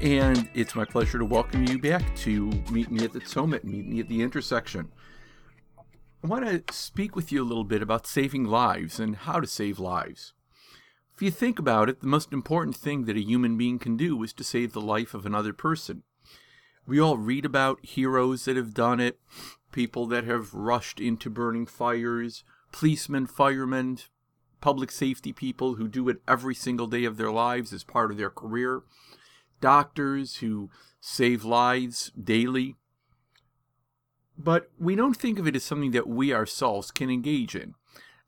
and it's my pleasure to welcome you back to Meet Me at the Tzomet, Meet Me at the Intersection. I want to speak with you a little bit about saving lives and how to save lives. If you think about it, the most important thing that a human being can do is to save the life of another person. We all read about heroes that have done it, people that have rushed into burning fires, policemen, firemen, public safety people who do it every single day of their lives as part of their career, doctors who save lives daily. But we don't think of it as something that we ourselves can engage in.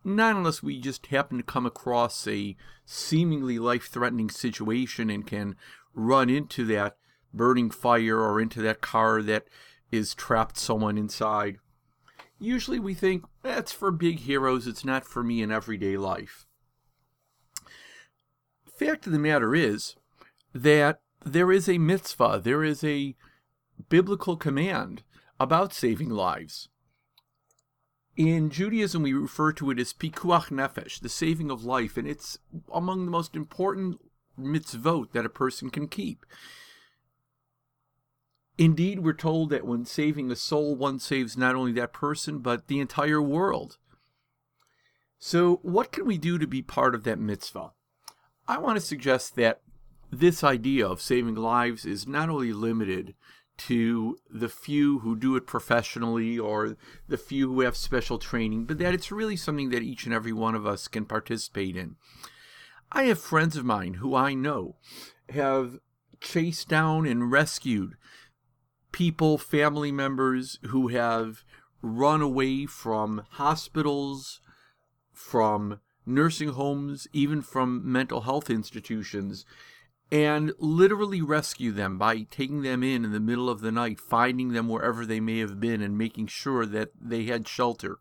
Not unless we just happen to come across a seemingly life threatening situation and can run into that burning fire or into that car that is trapped someone inside. Usually we think eh, that's for big heroes, it's not for me in everyday life. Fact of the matter is that there is a mitzvah, there is a biblical command about saving lives. In Judaism, we refer to it as pikuach nefesh, the saving of life, and it's among the most important mitzvot that a person can keep. Indeed, we're told that when saving a soul, one saves not only that person, but the entire world. So, what can we do to be part of that mitzvah? I want to suggest that this idea of saving lives is not only limited to the few who do it professionally or the few who have special training, but that it's really something that each and every one of us can participate in. I have friends of mine who I know have chased down and rescued people, family members who have run away from hospitals, from nursing homes, even from mental health institutions, and literally rescue them by taking them in in the middle of the night, finding them wherever they may have been, and making sure that they had shelter.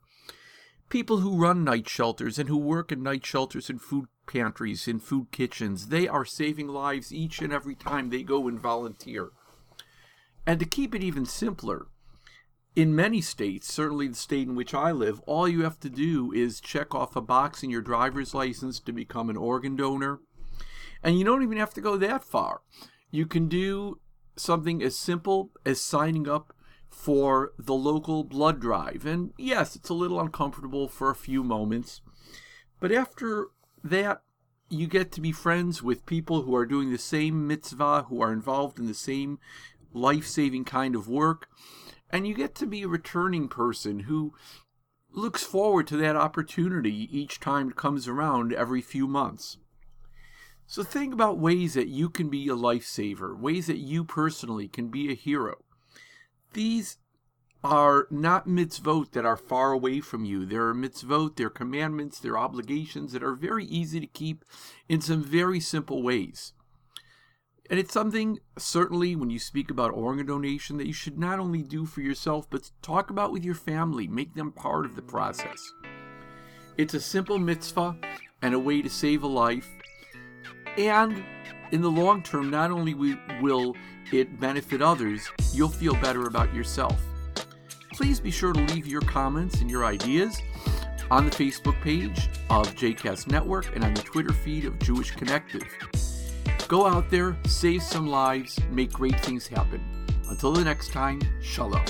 People who run night shelters and who work in night shelters and food pantries, and food kitchens, they are saving lives each and every time they go and volunteer. And to keep it even simpler, in many states, certainly the state in which I live, all you have to do is check off a box in your driver's license to become an organ donor. And you don't even have to go that far. You can do something as simple as signing up for the local blood drive. And yes, it's a little uncomfortable for a few moments. But after that, you get to be friends with people who are doing the same mitzvah, who are involved in the same life saving kind of work. And you get to be a returning person who looks forward to that opportunity each time it comes around every few months. So think about ways that you can be a lifesaver, ways that you personally can be a hero. These are not mitzvot that are far away from you. There are mitzvot, they're commandments, they're obligations that are very easy to keep in some very simple ways. And it's something, certainly, when you speak about organ donation, that you should not only do for yourself, but talk about with your family, make them part of the process. It's a simple mitzvah and a way to save a life. And in the long term, not only will it benefit others, you'll feel better about yourself. Please be sure to leave your comments and your ideas on the Facebook page of JCast Network and on the Twitter feed of Jewish Connective. Go out there, save some lives, make great things happen. Until the next time, shalom.